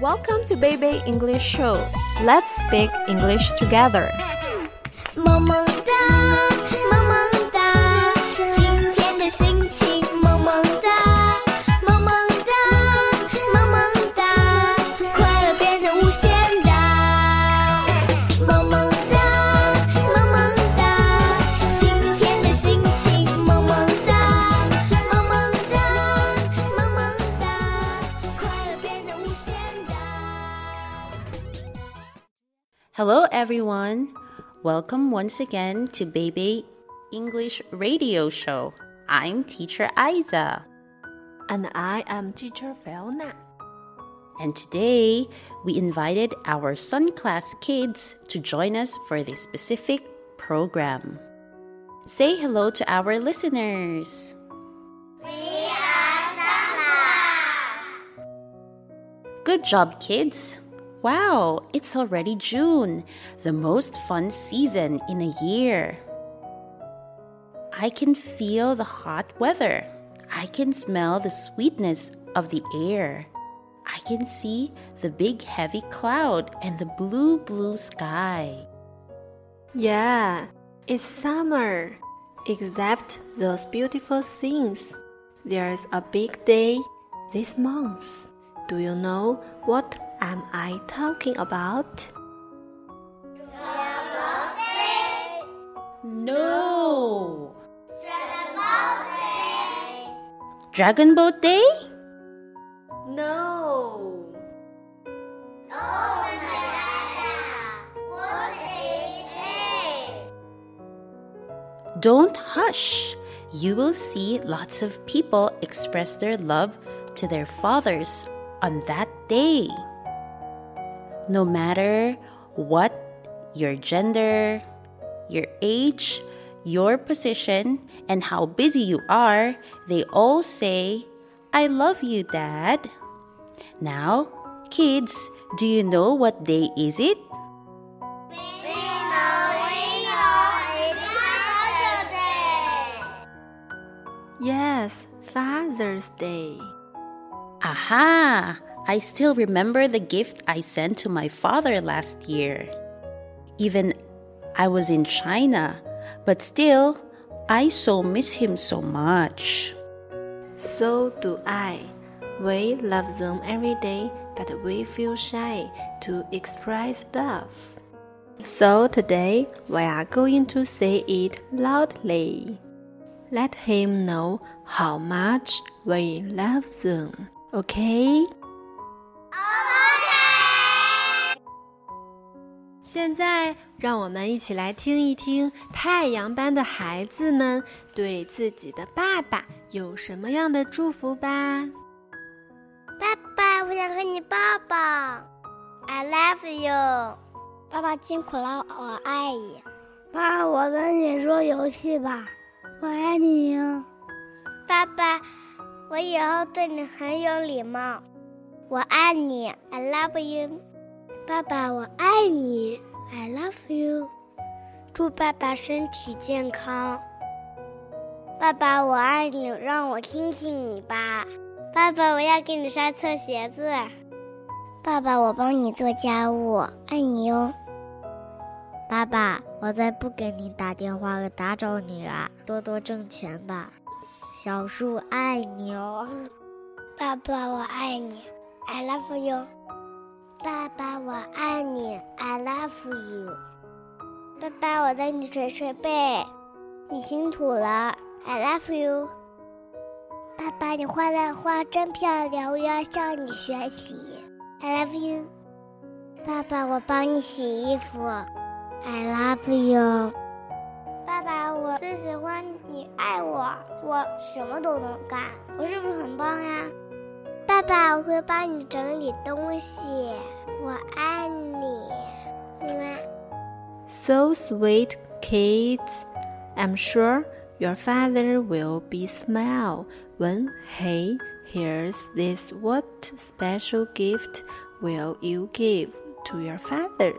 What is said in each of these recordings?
Welcome to Baby English Show. Let's speak English together. 萌 everyone. Welcome once again to Baby English Radio Show. I'm Teacher Aizza, And I am teacher Fiona. and today we invited our Sun Class kids to join us for this specific program. Say hello to our listeners. We are Sun Class. Good job, kids! Wow, it's already June, the most fun season in a year. I can feel the hot weather. I can smell the sweetness of the air. I can see the big heavy cloud and the blue, blue sky. Yeah, it's summer. Except those beautiful things. There's a big day this month. Do you know what am I talking about? No! Dragon Boat Day? No. Don't hush. You will see lots of people express their love to their fathers on that day. No matter what your gender, your age, your position, and how busy you are, they all say, I love you, Dad. Now, kids, do you know what day is it? Yes, Father's Day. Aha! I still remember the gift I sent to my father last year. Even I was in China, but still, I so miss him so much. So do I. We love them every day, but we feel shy to express love. So today we are going to say it loudly. Let him know how much we love them. Okay? 现在，让我们一起来听一听太阳班的孩子们对自己的爸爸有什么样的祝福吧。爸爸，我想和你抱抱。I love you。爸爸辛苦了，我爱你。爸，我跟你说游戏吧，我爱你哟。爸爸，我以后对你很有礼貌。我爱你，I love you。爸爸，我爱你，I love you。祝爸爸身体健康。爸爸，我爱你，让我亲亲你吧。爸爸，我要给你刷臭鞋子。爸爸，我帮你做家务，爱你哟。爸爸，我再不给你打电话了打扰你了，多多挣钱吧。小树爱你哦。爸爸，我爱你，I love you。爸爸，我爱你，I love you。爸爸，我带你捶捶背，你辛苦了，I love you。爸爸，你画的画真漂亮，我要向你学习。I love you。爸爸，我帮你洗衣服。I love you。爸爸，我最喜欢你爱我，我什么都能干，我是不是很棒呀？爸爸，我会帮你整理东西，我爱你。嗯 So sweet, kids. I'm sure your father will be smile when he hears this. What special gift will you give to your father?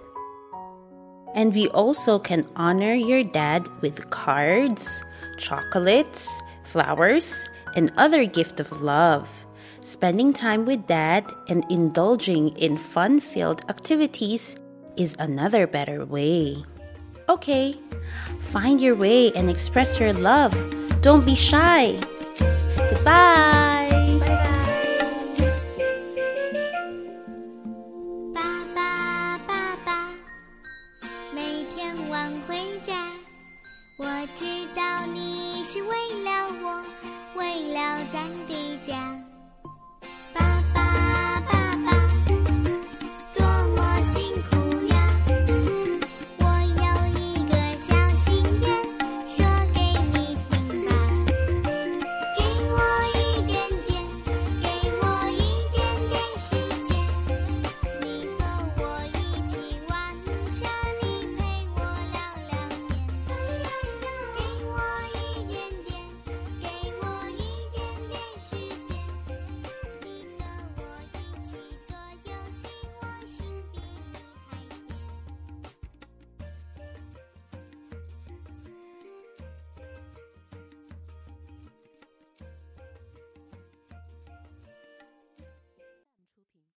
And we also can honor your dad with cards, chocolates, flowers, and other gift of love. spending time with dad and indulging in fun filled activities is another better way. Okay, find your way and express your love. Don't be shy. Goodbye.